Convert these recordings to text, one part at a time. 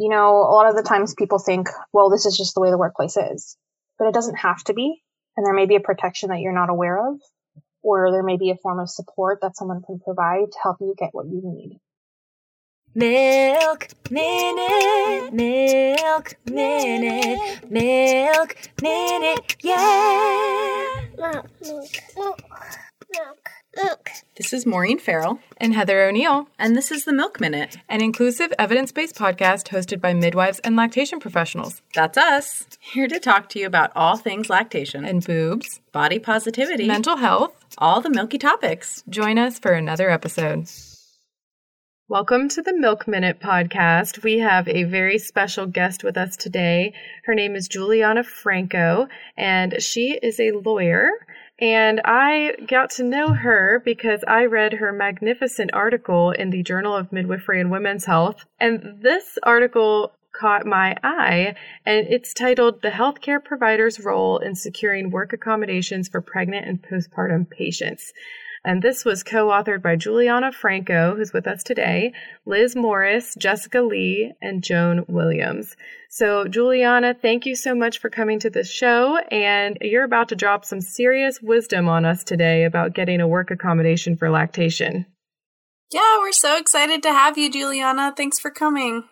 You know, a lot of the times people think, well, this is just the way the workplace is, but it doesn't have to be. And there may be a protection that you're not aware of, or there may be a form of support that someone can provide to help you get what you need. Milk minute, milk minute, milk minute, yeah. Milk, milk, milk, milk, milk. This is Maureen Farrell, and Heather O'Neill, and this is the Milk Minute. an inclusive, evidence based podcast hosted by midwives and lactation professionals. That's us, here to talk to you about all things lactation And boobs, body positivity, mental health. all the milky topics. Join us for another episode. Welcome to the Milk Minute podcast. We have a very special guest with us today. Her name is Juliana Franco, and she is a lawyer. And I got to know her because I read her magnificent article in the Journal of Midwifery and Women's Health. And this article caught my eye, and it's titled The Healthcare Provider's Role in Securing Work Accommodations for Pregnant and Postpartum Patients. And this was co authored by Juliana Franco, who's with us today, Liz Morris, Jessica Lee, and Joan Williams. So, Juliana, thank you so much for coming to the show. And you're about to drop some serious wisdom on us today about getting a work accommodation for lactation. Yeah, we're so excited to have you, Juliana. Thanks for coming.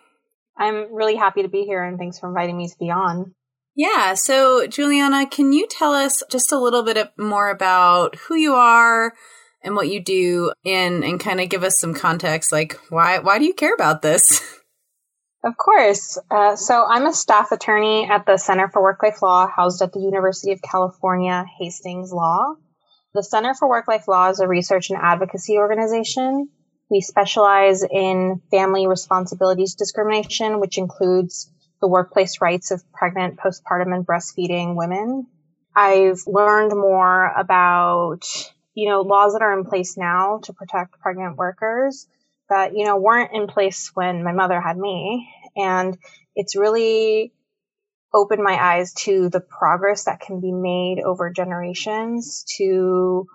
I'm really happy to be here and thanks for inviting me to be on. Yeah, so Juliana, can you tell us just a little bit more about who you are and what you do and and kind of give us some context like why why do you care about this? Of course. Uh, so I'm a staff attorney at the Center for Work Life Law, housed at the University of California, Hastings Law. The Center for Work Life Law is a research and advocacy organization. We specialize in family responsibilities discrimination, which includes the workplace rights of pregnant, postpartum, and breastfeeding women. I've learned more about, you know, laws that are in place now to protect pregnant workers that, you know, weren't in place when my mother had me. And it's really opened my eyes to the progress that can be made over generations to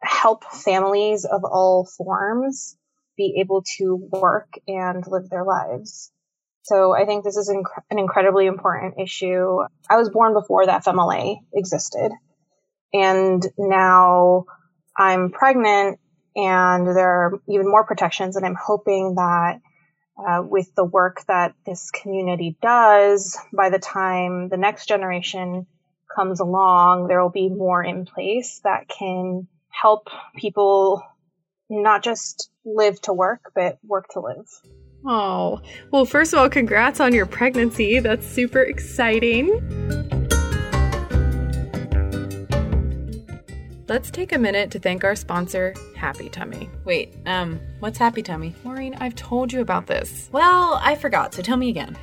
help families of all forms be able to work and live their lives. So I think this is inc- an incredibly important issue. I was born before the FMLA existed. And now I'm pregnant and there are even more protections. And I'm hoping that uh, with the work that this community does, by the time the next generation comes along, there will be more in place that can help people not just live to work, but work to live. Oh, well, first of all, congrats on your pregnancy. That's super exciting. Let's take a minute to thank our sponsor, Happi Tummi. Wait, um, what's Happi Tummi? Maureen, I've told you about this. Well, I forgot, so tell me again.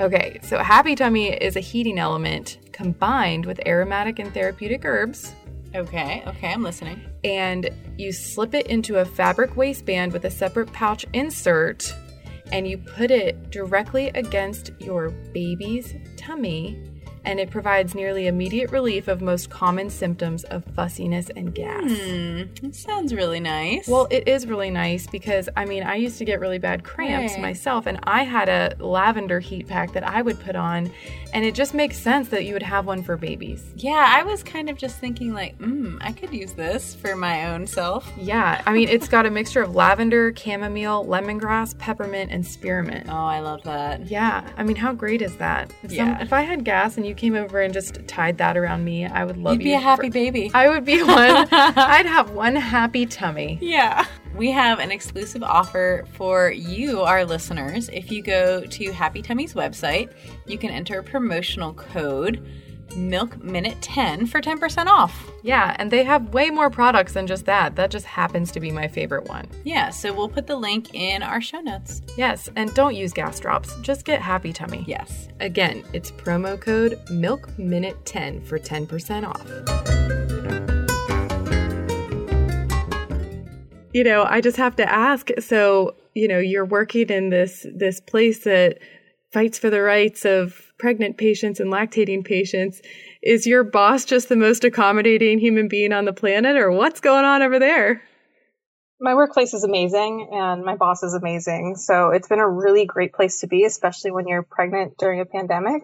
Okay, so Happi Tummi is a heating element combined with aromatic and therapeutic herbs, Okay, okay, I'm listening. and you slip it into a fabric waistband with a separate pouch insert, and you put it directly against your baby's tummy, and it provides nearly immediate relief of most common symptoms of fussiness and gas. Hmm, it sounds really nice. Well, it is really nice because I mean, I used to get really bad cramps Right. myself, and I had a lavender heat pack that I would put on, and it just makes sense that you would have one for babies. yeah, I was kind of just thinking like, hmm, I could use this for my own self. Yeah, I mean, it's got a mixture of lavender, chamomile, lemongrass, peppermint, and spearmint. Oh, I love that. Yeah, I mean, how great is that? If, some- Yeah. if I had gas and you came over and just tied that around me, I would love You'd be you a happy for- baby. I would be one. I'd have one happy tummy. Yeah. We have an exclusive offer for you, our listeners. If you go to Happi Tummi's website, you can enter a promotional code MILKMINUTE10 for 10% off. Yeah, and they have way more products than just that. That just happens to be my favorite one. Yeah, so we'll put the link in our show notes. Yes, and don't use gas drops. Just get Happi Tummi. Yes. Again, it's promo code Milk Minute 10 for 10% off. You know, I just have to ask, so, you know, you're working in this this place that fights for the rights of pregnant patients and lactating patients. Is your boss just the most accommodating human being on the planet or what's going on over there? My workplace is amazing and my boss is amazing. So it's been a really great place to be, especially when you're pregnant during a pandemic.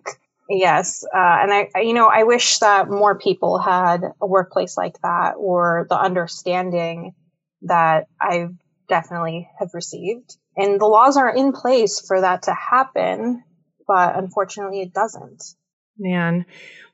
Yes. Uh, and I, I, you know, I wish that more people had a workplace like that or the understanding that I definitely have received. And the laws are in place for that to happen, but unfortunately it doesn't. Man.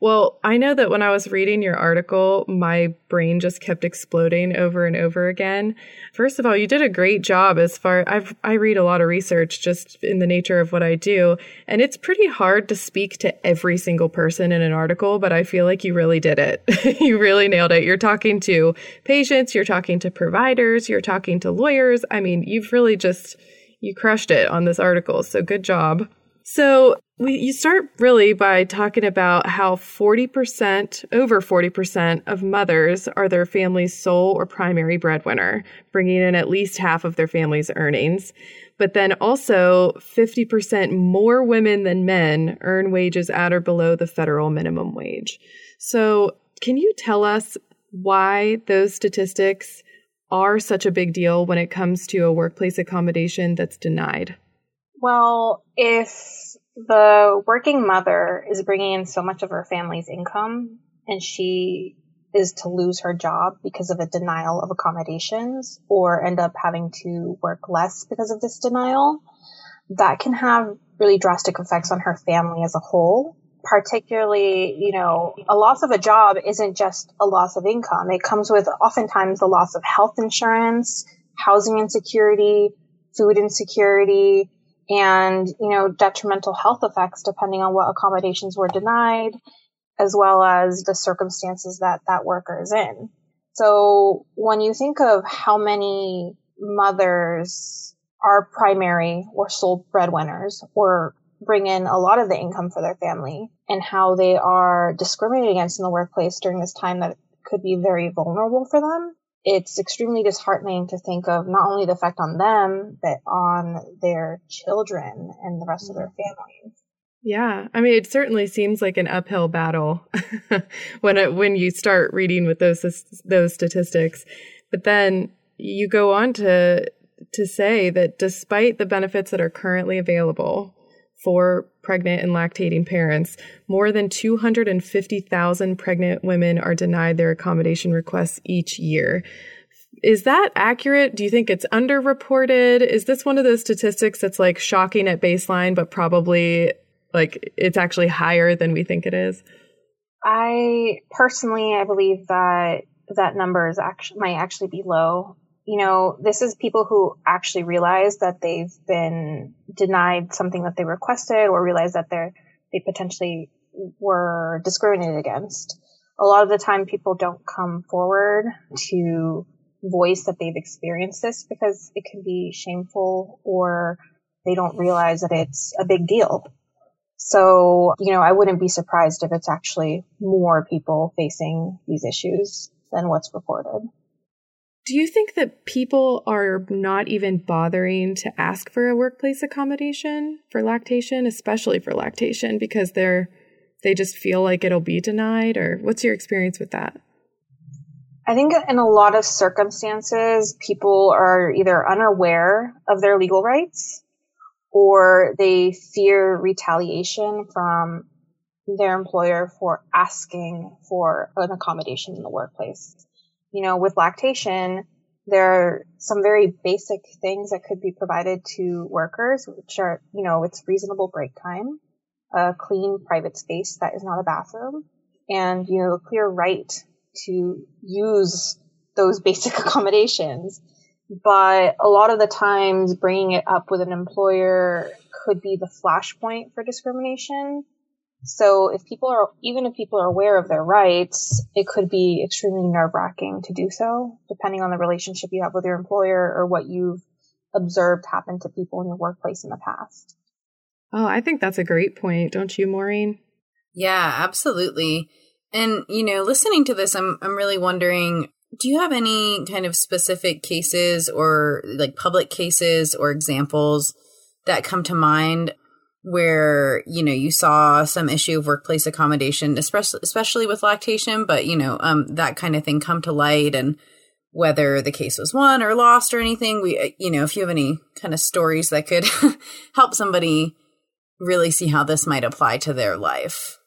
Well, I know that when I was reading your article, my brain just kept exploding over and over again. First of all, you did a great job as far I've I read a lot of research just in the nature of what I do, and it's pretty hard to speak to every single person in an article, but I feel like you really did it. you really nailed it. You're talking to patients, you're talking to providers, you're talking to lawyers. I mean, you've really just you crushed it on this article. So good job. So we, you start really by talking about how 40%, over 40% of mothers are their family's sole or primary breadwinner, bringing in at least half of their family's earnings. But then also 50% more women than men earn wages at or below the federal minimum wage. So can you tell us why those statistics are such a big deal when it comes to a workplace accommodation that's denied? Well, if the working mother is bringing in so much of her family's income and she is to lose her job because of a denial of accommodations or end up having to work less because of this denial, that can have really drastic effects on her family as a whole. Particularly, you know, a loss of a job isn't just a loss of income. It comes with oftentimes the loss of health insurance, housing insecurity, food insecurity, and, you know, detrimental health effects depending on what accommodations were denied, as well as the circumstances that that worker is in. So when you think of how many mothers are primary or sole breadwinners or bring in a lot of the income for their family and how they are discriminated against in the workplace during this time that could be very vulnerable for them, it's extremely disheartening to think of not only the effect on them, but on their children and the rest of their mm-hmm. families. Yeah, I mean, it certainly seems like an uphill battle when it, when you start reading with those those statistics. But then you go on to to say that despite the benefits that are currently available, for pregnant and lactating parents. More than 250,000 pregnant women are denied their accommodation requests each year. Is that accurate? Do you think it's underreported? Is this one of those statistics that's like shocking at baseline, but probably like it's actually higher than we think it is? I personally, I believe that that number is actually might actually be low you know, this is people who actually realize that they've been denied something that they requested or realize that they're, they potentially were discriminated against. A lot of the time people don't come forward to voice that they've experienced this because it can be shameful or they don't realize that it's a big deal. So, you know, I wouldn't be surprised if it's actually more people facing these issues than what's reported. Do you think that people are not even bothering to ask for a workplace accommodation for lactation, especially for lactation, because they're they just feel like it'll be denied or what's your experience with that? I think in a lot of circumstances people are either unaware of their legal rights or they fear retaliation from their employer for asking for an accommodation in the workplace you know, with lactation, there are some very basic things that could be provided to workers, which are, you know, it's reasonable break time, a clean private space that is not a bathroom, and, you know, a clear right to use those basic accommodations. But a lot of the times bringing it up with an employer could be the flashpoint for discrimination so if people are, even if people are aware of their rights, it could be extremely nerve wracking to do so, depending on the relationship you have with your employer or what you've observed happen to people in your workplace in the past. Oh, I think that's a great point, don't you, Maureen? Yeah, absolutely. And you know, listening to this, I'm I'm really wondering, do you have any kind of specific cases or like public cases or examples that come to mind where you know you saw some issue of workplace accommodation especially especially with lactation but you know um that kind of thing come to light and whether the case was won or lost or anything. We, uh, you know, if you have any kind of stories that could help somebody really see how this might apply to their life.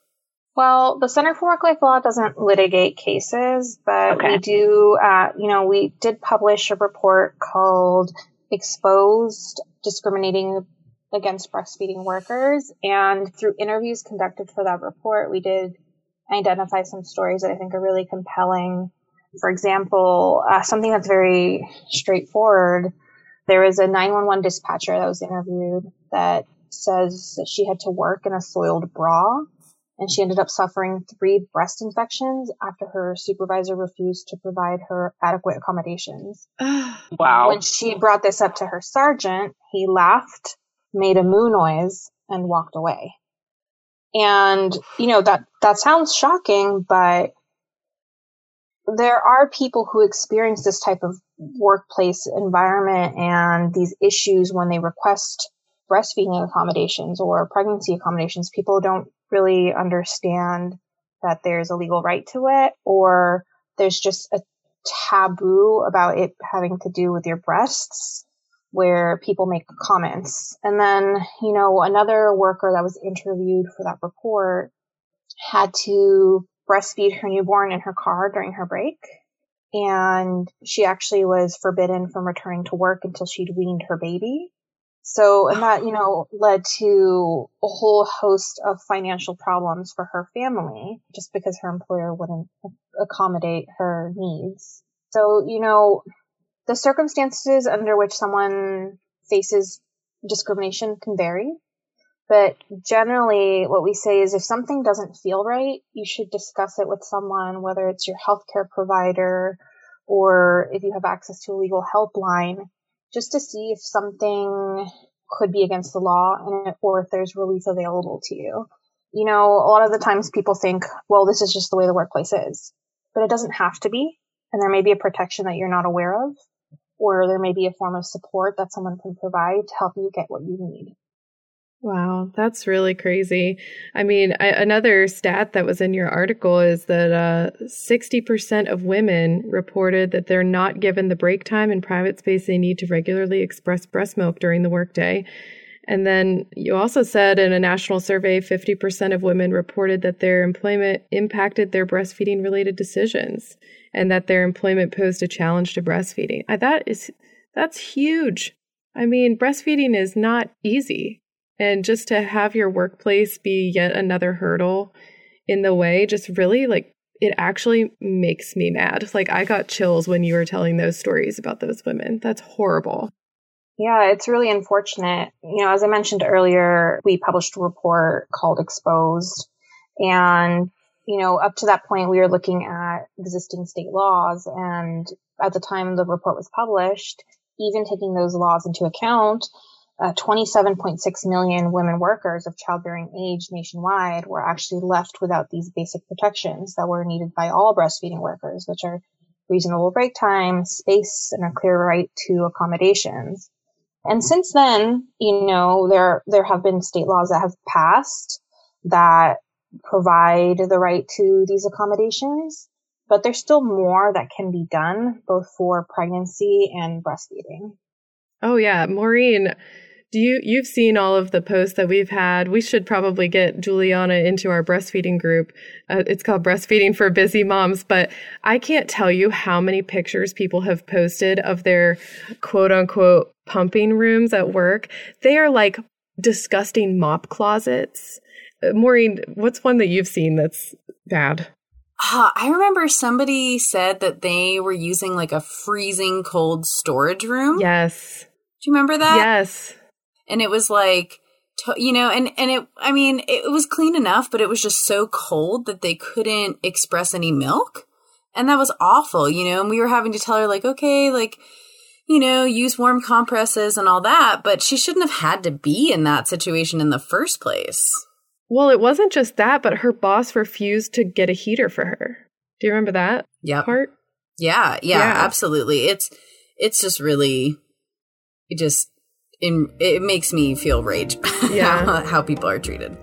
Well, the Center for Work Life Law doesn't litigate cases, but Okay. we do, uh, you know, we did publish a report called Exposed Discriminating Against Breastfeeding Workers. And through interviews conducted for that report, we did identify some stories that I think are really compelling. For example, uh, something that's very straightforward. There was a 911 dispatcher that was interviewed that says that she had to work in a soiled bra and she ended up suffering three breast infections after her supervisor refused to provide her adequate accommodations. Wow. When she brought this up to her sergeant, he laughed, made a moo noise, and walked away. And, you know, that, that sounds shocking, but there are people who experience this type of workplace environment and these issues when they request breastfeeding accommodations or pregnancy accommodations. People don't really understand that there's a legal right to it or there's just a taboo about it having to do with your breasts where people make comments. And then, you know, another worker that was interviewed for that report had to breastfeed her newborn in her car during her break. And she actually was forbidden from returning to work until she'd weaned her baby. So, and that, you know, led to a whole host of financial problems for her family just because her employer wouldn't accommodate her needs. So, you know, the circumstances under which someone faces discrimination can vary. But generally, what we say is if something doesn't feel right, you should discuss it with someone, whether it's your healthcare provider or if you have access to a legal helpline, just to see if something could be against the law and or if there's relief available to you. You know, a lot of the times people think, well, this is just the way the workplace is, but it doesn't have to be. And there may be a protection that you're not aware of, or there may be a form of support that someone can provide to help you get what you need. Wow, that's really crazy. I mean, I, another stat that was in your article is that uh, 60% of women reported that they're not given the break time and private space they need to regularly express breast milk during the workday. And then you also said in a national survey, 50% of women reported that their employment impacted their breastfeeding related decisions and that their employment posed a challenge to breastfeeding. I, that is, that's huge. I mean, breastfeeding is not easy. And just to have your workplace be yet another hurdle in the way, just really like it actually makes me mad. Like I got chills when you were telling those stories about those women. That's horrible. Yeah, it's really unfortunate. You know, as I mentioned earlier, we published a report called Exposed. And, you know, up to that point, we were looking at existing state laws. And at the time the report was published, even taking those laws into account, uh, 27.6 million women workers of childbearing age nationwide were actually left without these basic protections that were needed by all breastfeeding workers, which are reasonable break time, space, and a clear right to accommodations. And since then, you know, there, there have been state laws that have passed that provide the right to these accommodations, but there's still more that can be done both for pregnancy and breastfeeding. Oh yeah, Maureen, do you you've seen all of the posts that we've had? We should probably get Juliana into our breastfeeding group. Uh, it's called Breastfeeding for Busy Moms, but I can't tell you how many pictures people have posted of their quote unquote pumping rooms at work. They are like disgusting mop closets. Uh, Maureen, what's one that you've seen that's bad? Uh, I remember somebody said that they were using like a freezing cold storage room. Yes. Do you remember that? Yes. And it was like, you know, and, and it, I mean, it was clean enough, but it was just so cold that they couldn't express any milk. And that was awful, you know, and we were having to tell her, like, okay, like, you know, use warm compresses and all that, but she shouldn't have had to be in that situation in the first place. Well, it wasn't just that, but her boss refused to get a heater for her. Do you remember that Yep. part? Yeah, yeah, Yeah. absolutely. It's it's just really it just in it makes me feel rage Yeah. how, how people are treated.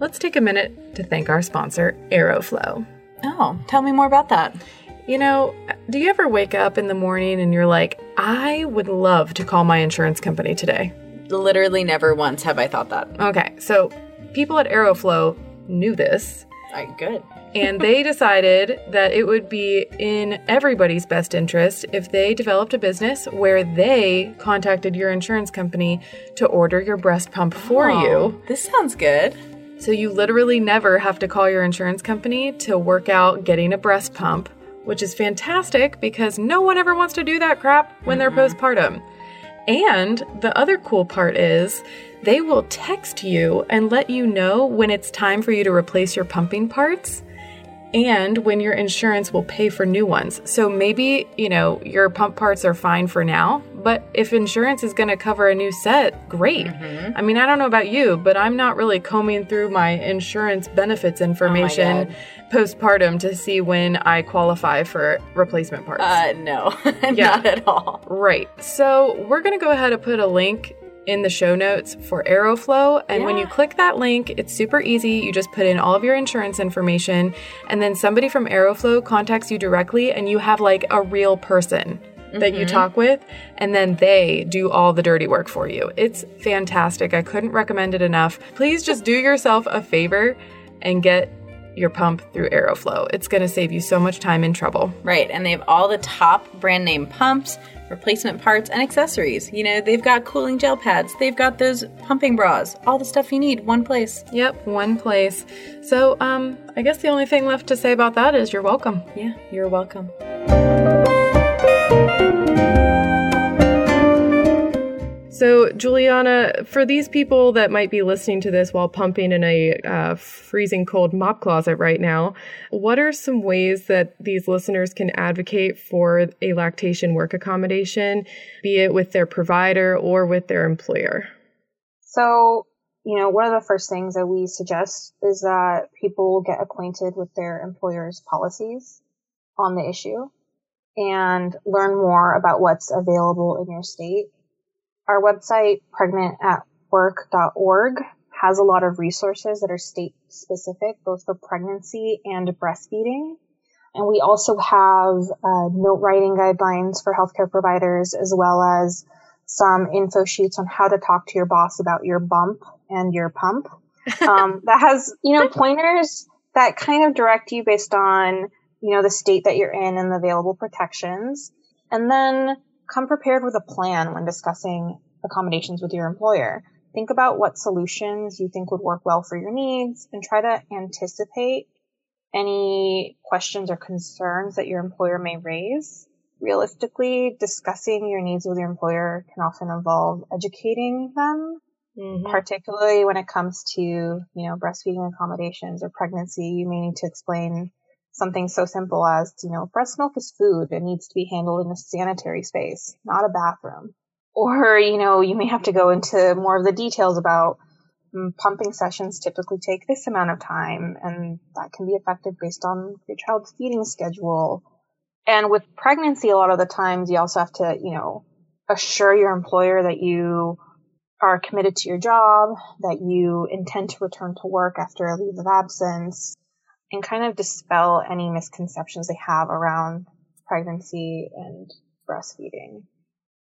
Let's take a minute to thank our sponsor, Aeroflow. Oh, tell me more about that. You know, do you ever wake up in the morning and you're like, I would love to call my insurance company today? Literally never once have I thought that. Okay, so people at Aeroflow knew this I good. and they decided that it would be in everybody's best interest if they developed a business where they contacted your insurance company to order your breast pump for oh, you. Oh, This sounds good. So you literally never have to call your insurance company to work out getting a breast pump, which is fantastic because no one ever wants to do that crap when they're mm-hmm. postpartum. And the other cool part is they will text you and let you know when it's time for you to replace your pumping parts and when your insurance will pay for new ones. So maybe, you know, your pump parts are fine for now, but if insurance is going to cover a new set, great. Mm-hmm. I mean, I don't know about you, but I'm not really combing through my insurance benefits oh information God. Postpartum to see when I qualify for replacement parts. Uh, no, Yeah. not at all. Right. So we're going to go ahead and put a link in the show notes for Aeroflow. And when you click that link, it's super easy. You just put in all of your insurance information, and then somebody from Aeroflow contacts you directly, and you have like a real person that you talk with, and then they do all the dirty work for you. It's fantastic. I couldn't recommend it enough. Please just do yourself a favor and get your pump through Aeroflow. It's going to save you so much time and trouble. Right, and they have all the top brand name pumps, replacement parts, and accessories. You know, they've got cooling gel pads, they've got those pumping bras, all the stuff you need, one place. Yep, one place. So, um, I guess the only thing left to say about that is you're welcome. Yeah, you're welcome. So, Juliana, for these people that might be listening to this while pumping in a uh, freezing cold mop closet right now, what are some ways that these listeners can advocate for a lactation work accommodation, be it with their provider or with their employer? So, you know, one of the first things that we suggest is that people get acquainted with their employer's policies on the issue and learn more about what's available in your state. Our website, pregnantatwork.org, has a lot of resources that are state specific, both for pregnancy and breastfeeding. And we also have uh, note writing guidelines for healthcare providers, as well as some info sheets on how to talk to your boss about your bump and your pump. Um, that has, you know, pointers that kind of direct you based on, you know, the state that you're in and the available protections. And then come prepared with a plan when discussing accommodations with your employer. Think about what solutions you think would work well for your needs and try to anticipate any questions or concerns that your employer may raise. Realistically, discussing your needs with your employer can often involve educating them, mm-hmm. particularly when it comes to, you know, breastfeeding accommodations or pregnancy. You may need to explain something so simple as, you know, breast milk is food and needs to be handled in a sanitary space, not a bathroom. Or, you know, you may have to go into more of the details about mm, pumping sessions typically take this amount of time and that can be affected based on your child's feeding schedule. And with pregnancy, a lot of the times you also have to, you know, assure your employer that you are committed to your job, that you intend to return to work after a leave of absence, and kind of dispel any misconceptions they have around pregnancy and breastfeeding.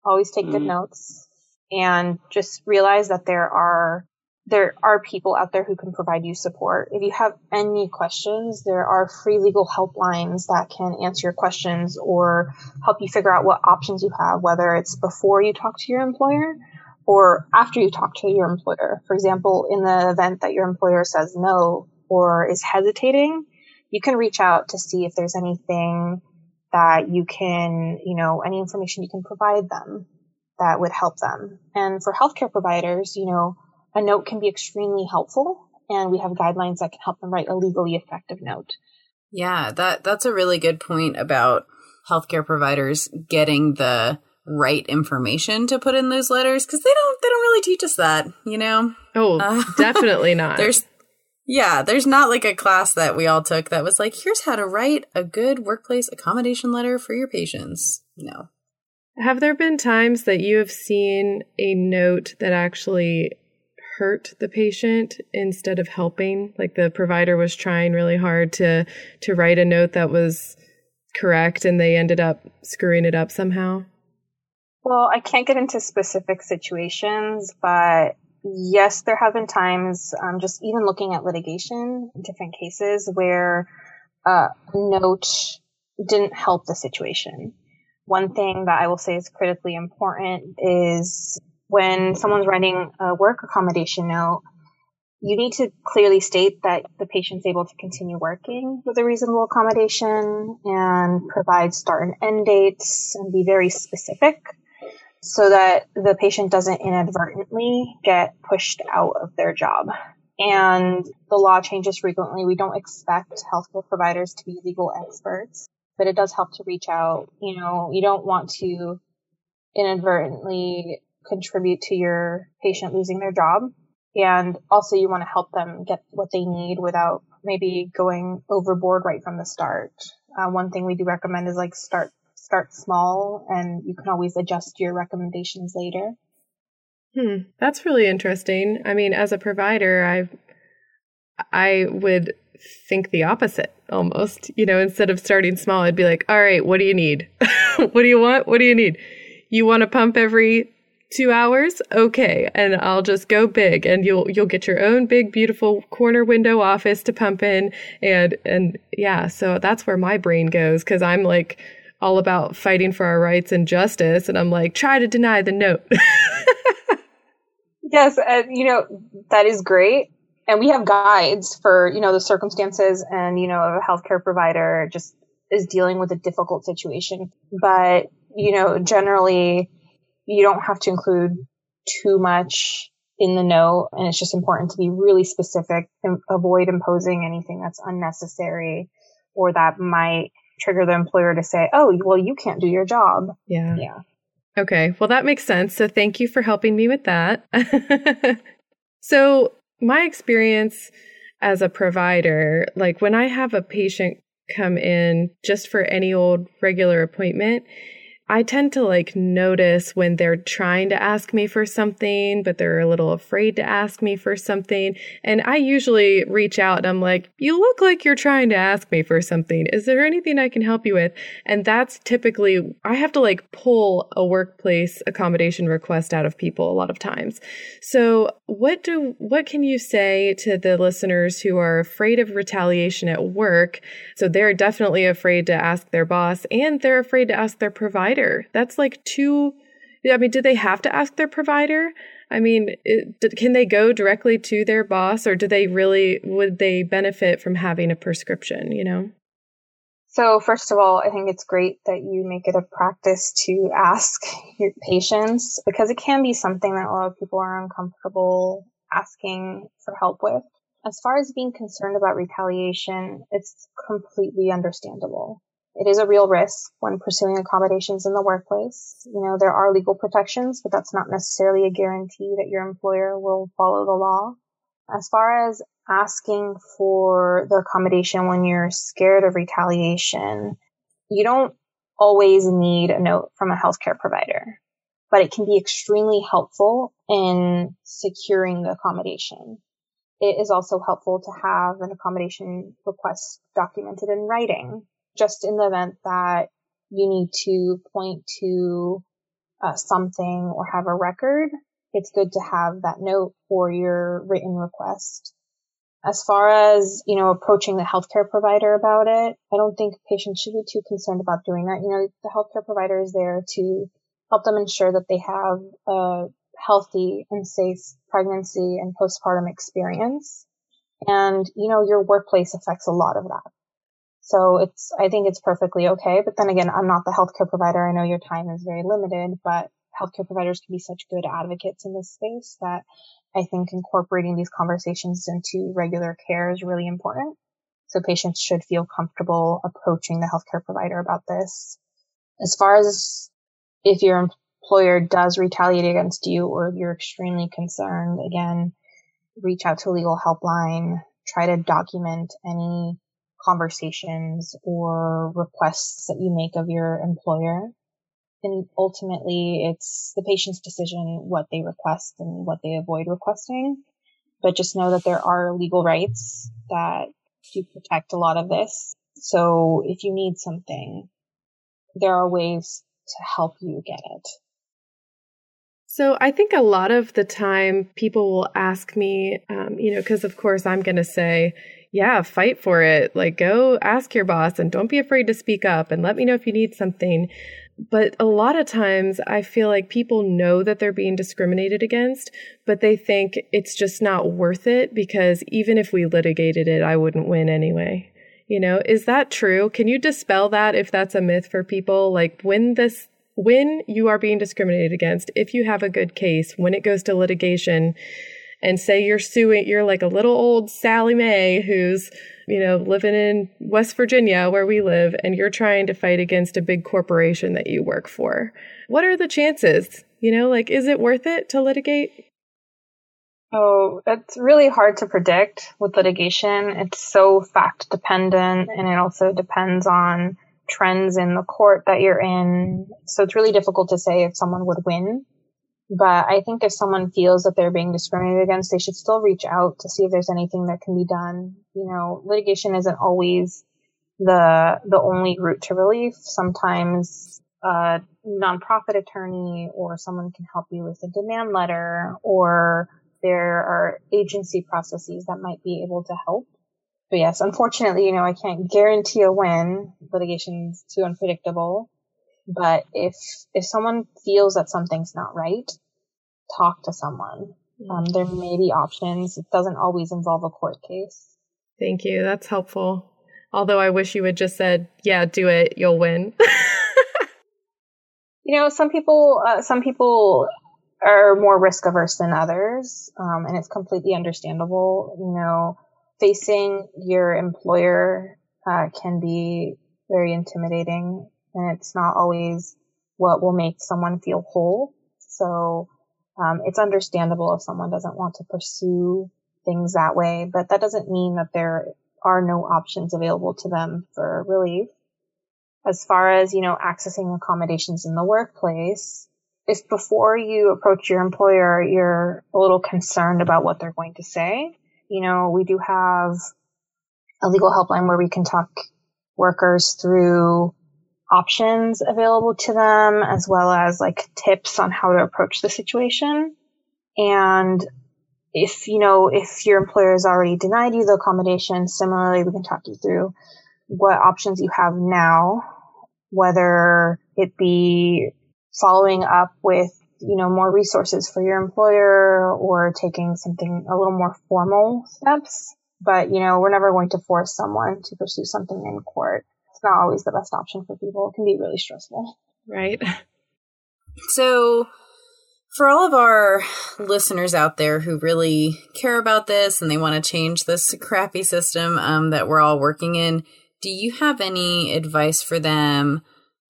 Always take good mm. notes and just realize that there are there are people out there who can provide you support. If you have any questions, there are free legal helplines that can answer your questions or help you figure out what options you have, whether it's before you talk to your employer or after you talk to your employer. For example, in the event that your employer says no or is hesitating, you can reach out to see if there's anything that you can, you know, any information you can provide them that would help them. And for healthcare providers, you know, a note can be extremely helpful and we have guidelines that can help them write a legally effective note. Yeah, that that's a really good point about healthcare providers getting the right information to put in those letters because they don't they don't really teach us that, you know. Oh, Uh, definitely not. There's yeah, there's not like a class that we all took that was like, here's how to write a good workplace accommodation letter for your patients. No. Have there been times that you have seen a note that actually hurt the patient instead of helping. Like the provider was trying really hard to to write a note that was correct and they ended up screwing it up somehow. Well, I can't get into specific situations, but yes, there have been times, um, just even looking at litigation, different cases where uh, note didn't help the situation. One thing that I will say is critically important is when someone's writing a work accommodation note, you need to clearly state that the patient's able to continue working with a reasonable accommodation and provide start and end dates and be very specific so that the patient doesn't inadvertently get pushed out of their job. And the law changes frequently. We don't expect healthcare providers to be legal experts, but it does help to reach out. You know, you don't want to inadvertently contribute to your patient losing their job. And also you want to help them get what they need without maybe going overboard right from the start. Uh, one thing we do recommend is like start start small and you can always adjust your recommendations later. Hmm, that's really interesting. I mean, as a provider, I I would think the opposite almost. You know, instead of starting small, I'd be like, "All right, what do you need? what do you want? What do you need? You want to pump every two hours okay and i'll just go big and you'll you'll get your own big beautiful corner window office to pump in and and yeah so that's where my brain goes because i'm like all about fighting for our rights and justice and i'm like try to deny the note. Yes uh, you know that is great. And we have guides for you know the circumstances and you know a healthcare provider just is dealing with a difficult situation. But you know generally you don't have to include too much in the note and it's just important to be really specific and avoid imposing anything that's unnecessary or that might trigger the employer to say oh well you can't do your job. Yeah. Yeah. Okay. Well that makes sense. So thank you for helping me with that. So my experience as a provider like when i have a patient come in just for any old regular appointment I tend to like notice when they're trying to ask me for something, but they're a little afraid to ask me for something. And I usually reach out and I'm like, You look like you're trying to ask me for something. Is there anything I can help you with? And that's typically, I have to like pull a workplace accommodation request out of people a lot of times. So, what do, what can you say to the listeners who are afraid of retaliation at work? So, they're definitely afraid to ask their boss and they're afraid to ask their provider provider. That's like two. I mean, do they have to ask their provider? I mean, it, can they go directly to their boss, or do they really would they benefit from having a prescription? You know. So first of all, I think it's great that you make it a practice to ask your patients because it can be something that a lot of people are uncomfortable asking for help with. As far as being concerned about retaliation, it's completely understandable. It is a real risk when pursuing accommodations in the workplace. You know, there are legal protections, but that's not necessarily a guarantee that your employer will follow the law. As far as asking for the accommodation when you're scared of retaliation, you don't always need a note from a healthcare provider, but it can be extremely helpful in securing the accommodation. It is also helpful to have an accommodation request documented in writing just in the event that you need to point to uh, something or have a record, it's good to have that note for your written request. As far as, you know, approaching the healthcare provider about it, I don't think patients should be too concerned about doing that. You know, the healthcare provider is there to help them ensure that they have a healthy and safe pregnancy and postpartum experience. And, you know, your workplace affects a lot of that. So it's, I think it's perfectly okay. But then again, I'm not the healthcare provider. I know your time is very limited, but healthcare providers can be such good advocates in this space that I think incorporating these conversations into regular care is really important. So patients should feel comfortable approaching the healthcare provider about this. As far as if your employer does retaliate against you or you're extremely concerned, again, reach out to a legal helpline, try to document any conversations or requests that you make of your employer. And ultimately, it's the patient's decision what they request and what they avoid requesting. but just know that there are legal rights that do protect a lot of this. So if you need something, there are ways to help you get it. So I think a lot of the time people will ask me, um, you know, because of course I'm going to say, yeah, fight for it. Like, go ask your boss and don't be afraid to speak up and let me know if you need something. But a lot of times I feel like people know that they're being discriminated against, but they think it's just not worth it because even if we litigated it, I wouldn't win anyway. You know, is that true? Can you dispel that if that's a myth for people? Like, when this when you are being discriminated against, if you have a good case, when it goes to litigation, and say you're suing, you're like a little old Sally Mae who's, you know, living in West Virginia where we live, and you're trying to fight against a big corporation that you work for. What are the chances? You know, like, is it worth it to litigate? Oh, it's really hard to predict with litigation. It's so fact dependent and it also depends on trends in the court that you're in. So it's really difficult to say if someone would win. But I think if someone feels that they're being discriminated against, they should still reach out to see if there's anything that can be done. You know, litigation isn't always the the only route to relief. Sometimes a nonprofit attorney or someone can help you with a demand letter or there are agency processes that might be able to help. But yes, unfortunately, you know, I can't guarantee a win. Litigation's too unpredictable. But if if someone feels that something's not right, talk to someone. Um, there may be options. It doesn't always involve a court case. Thank you. That's helpful. Although I wish you had just said, "Yeah, do it. You'll win." you know, some people uh, some people are more risk averse than others, um, and it's completely understandable. You know, facing your employer uh, can be very intimidating, and it's not always what will make someone feel whole. So um, it's understandable if someone doesn't want to pursue things that way, but that doesn't mean that there are no options available to them for relief. As far as, you know, accessing accommodations in the workplace, if before you approach your employer, you're a little concerned about what they're going to say, you know, we do have a legal helpline where we can talk workers through options available to them as well as like tips on how to approach the situation. And if, you know, if your employer has already denied you the accommodation, similarly, we can talk you through what options you have now, whether it be following up with you know, more resources for your employer or taking something a little more formal steps. But, you know, we're never going to force someone to pursue something in court. It's not always the best option for people. It can be really stressful. Right. So, for all of our listeners out there who really care about this and they want to change this crappy system um, that we're all working in, do you have any advice for them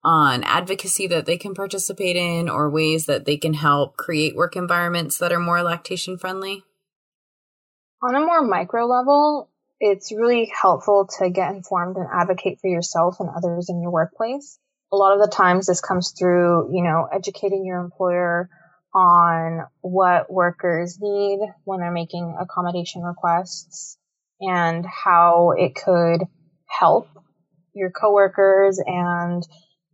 on advocacy that they can participate in or ways that they can help create work environments that are more lactation friendly? On a more micro level, it's really helpful to get informed and advocate for yourself and others in your workplace. A lot of the times this comes through, you know, educating your employer on what workers need when they're making accommodation requests and how it could help your coworkers and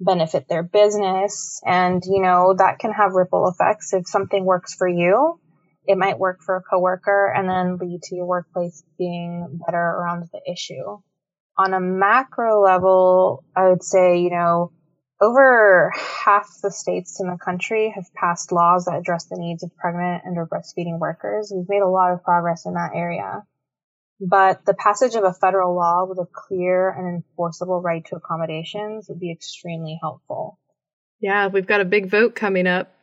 benefit their business. And, you know, that can have ripple effects. If something works for you, it might work for a coworker and then lead to your workplace being better around the issue. On a macro level, I would say, you know, over half the states in the country have passed laws that address the needs of pregnant and or breastfeeding workers. We've made a lot of progress in that area. But the passage of a federal law with a clear and enforceable right to accommodations would be extremely helpful. Yeah, we've got a big vote coming up.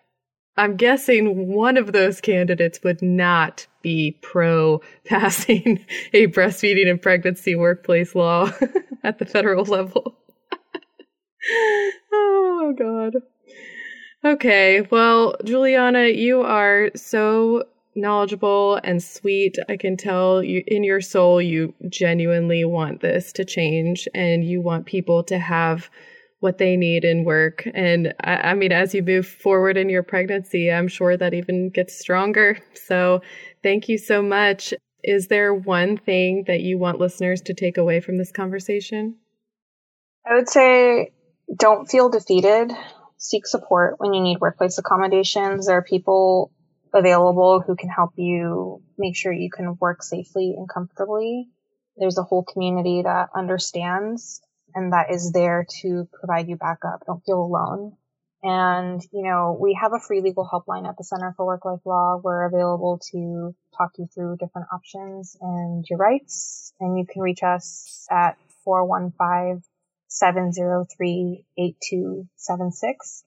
I'm guessing one of those candidates would not be pro passing a breastfeeding and pregnancy workplace law at the federal level. oh, God. Okay, well, Juliana, you are so knowledgeable and sweet. I can tell you in your soul you genuinely want this to change and you want people to have what they need in work. And I, I mean, as you move forward in your pregnancy, I'm sure that even gets stronger. So thank you so much. Is there one thing that you want listeners to take away from this conversation? I would say don't feel defeated. Seek support when you need workplace accommodations. There are people available who can help you make sure you can work safely and comfortably. There's a whole community that understands and that is there to provide you backup. Don't feel alone. And, you know, we have a free legal helpline at the Center for Work Life Law. We're available to talk you through different options and your rights. And you can reach us at 415 703 8276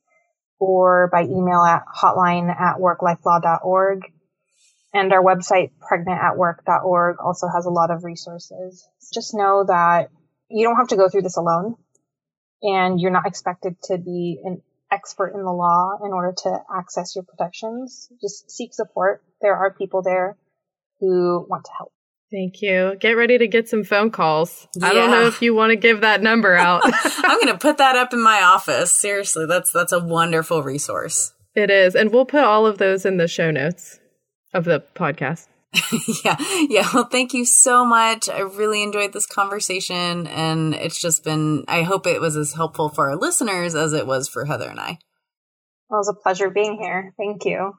or by email at hotline at worklifelaw.org. And our website, pregnantatwork.org, also has a lot of resources. Just know that you don't have to go through this alone and you're not expected to be an expert in the law in order to access your protections. Just seek support. There are people there who want to help. Thank you. Get ready to get some phone calls. I don't know if you want to give that number out. I'm going to put that up in my office. Seriously, that's that's a wonderful resource. it is. And we'll put all of those in the show notes of the podcast. yeah. Yeah. Well, thank you so much. I really enjoyed this conversation and it's just been I hope it was as helpful for our listeners as it was for Heather and I. It was a pleasure being here. Thank you.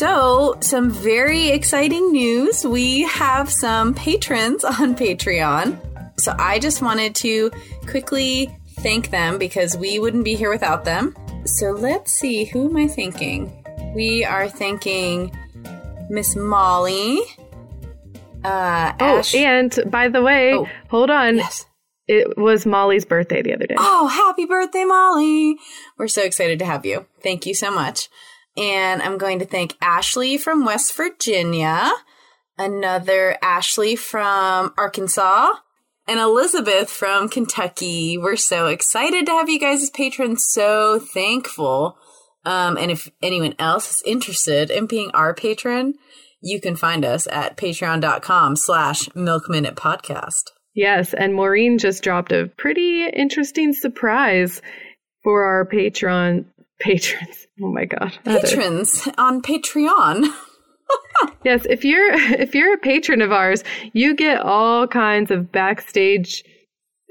So, some very exciting news. We have some patrons on Patreon. So, I just wanted to quickly thank them because we wouldn't be here without them. So, let's see, who am I thanking? We are thanking Miss Molly. Uh, Oh, Ash- and by the way, Oh. hold on. yes. It was Molly's birthday the other day. Oh, happy birthday, Molly. We're so excited to have you. Thank you so much. And I'm going to thank Ashley from West Virginia, another Ashley from Arkansas, and Elizabeth from Kentucky. We're so excited to have you guys as patrons. So thankful. Um, and if anyone else is interested in being our patron, you can find us at patreon.com slash milk minute podcast. Yes, and Maureen just dropped a pretty interesting surprise for our Patreon patrons. Oh my god. Heather. Patrons on Patreon. Yes, if you're if you're a patron of ours, you get all kinds of backstage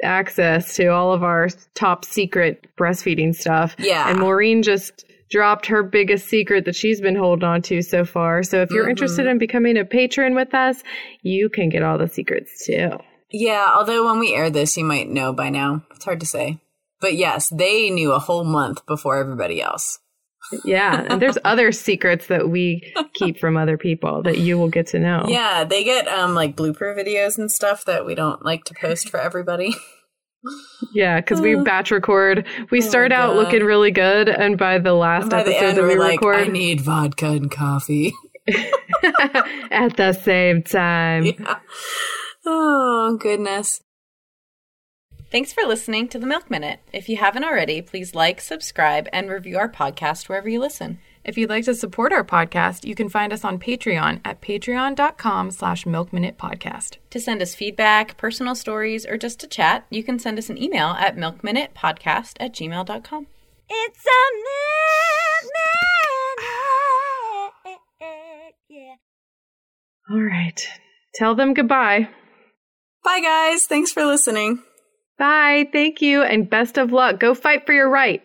access to all of our top secret breastfeeding stuff. Yeah. And Maureen just dropped her biggest secret that she's been holding on to so far. So if you're Mm-hmm. interested in becoming a patron with us, you can get all the secrets too. Yeah, although when we air this, you might know by now. It's hard to say. But yes, they knew a whole month before everybody else. Yeah, and there's other secrets that we keep from other people that you will get to know. Yeah, they get um like blooper videos and stuff that we don't like to post for everybody. Yeah, because we batch record. We start out Oh looking really good, and by the last By the episode end, that we we're like, record, I need vodka and coffee. at the same time. yeah. Oh, goodness. Thanks for listening to the Milk Minute. If you haven't already, please like, subscribe, and review our podcast wherever you listen. If you'd like to support our podcast, you can find us on Patreon at patreon.com slash milkminutepodcast. To send us feedback, personal stories, or just to chat, you can send us an email at milkminutepodcast at gmail.com. It's a milk minute. Yeah. All right. Tell them goodbye. Bye, guys. Thanks for listening. Bye. Thank you. And best of luck. Go fight for your right.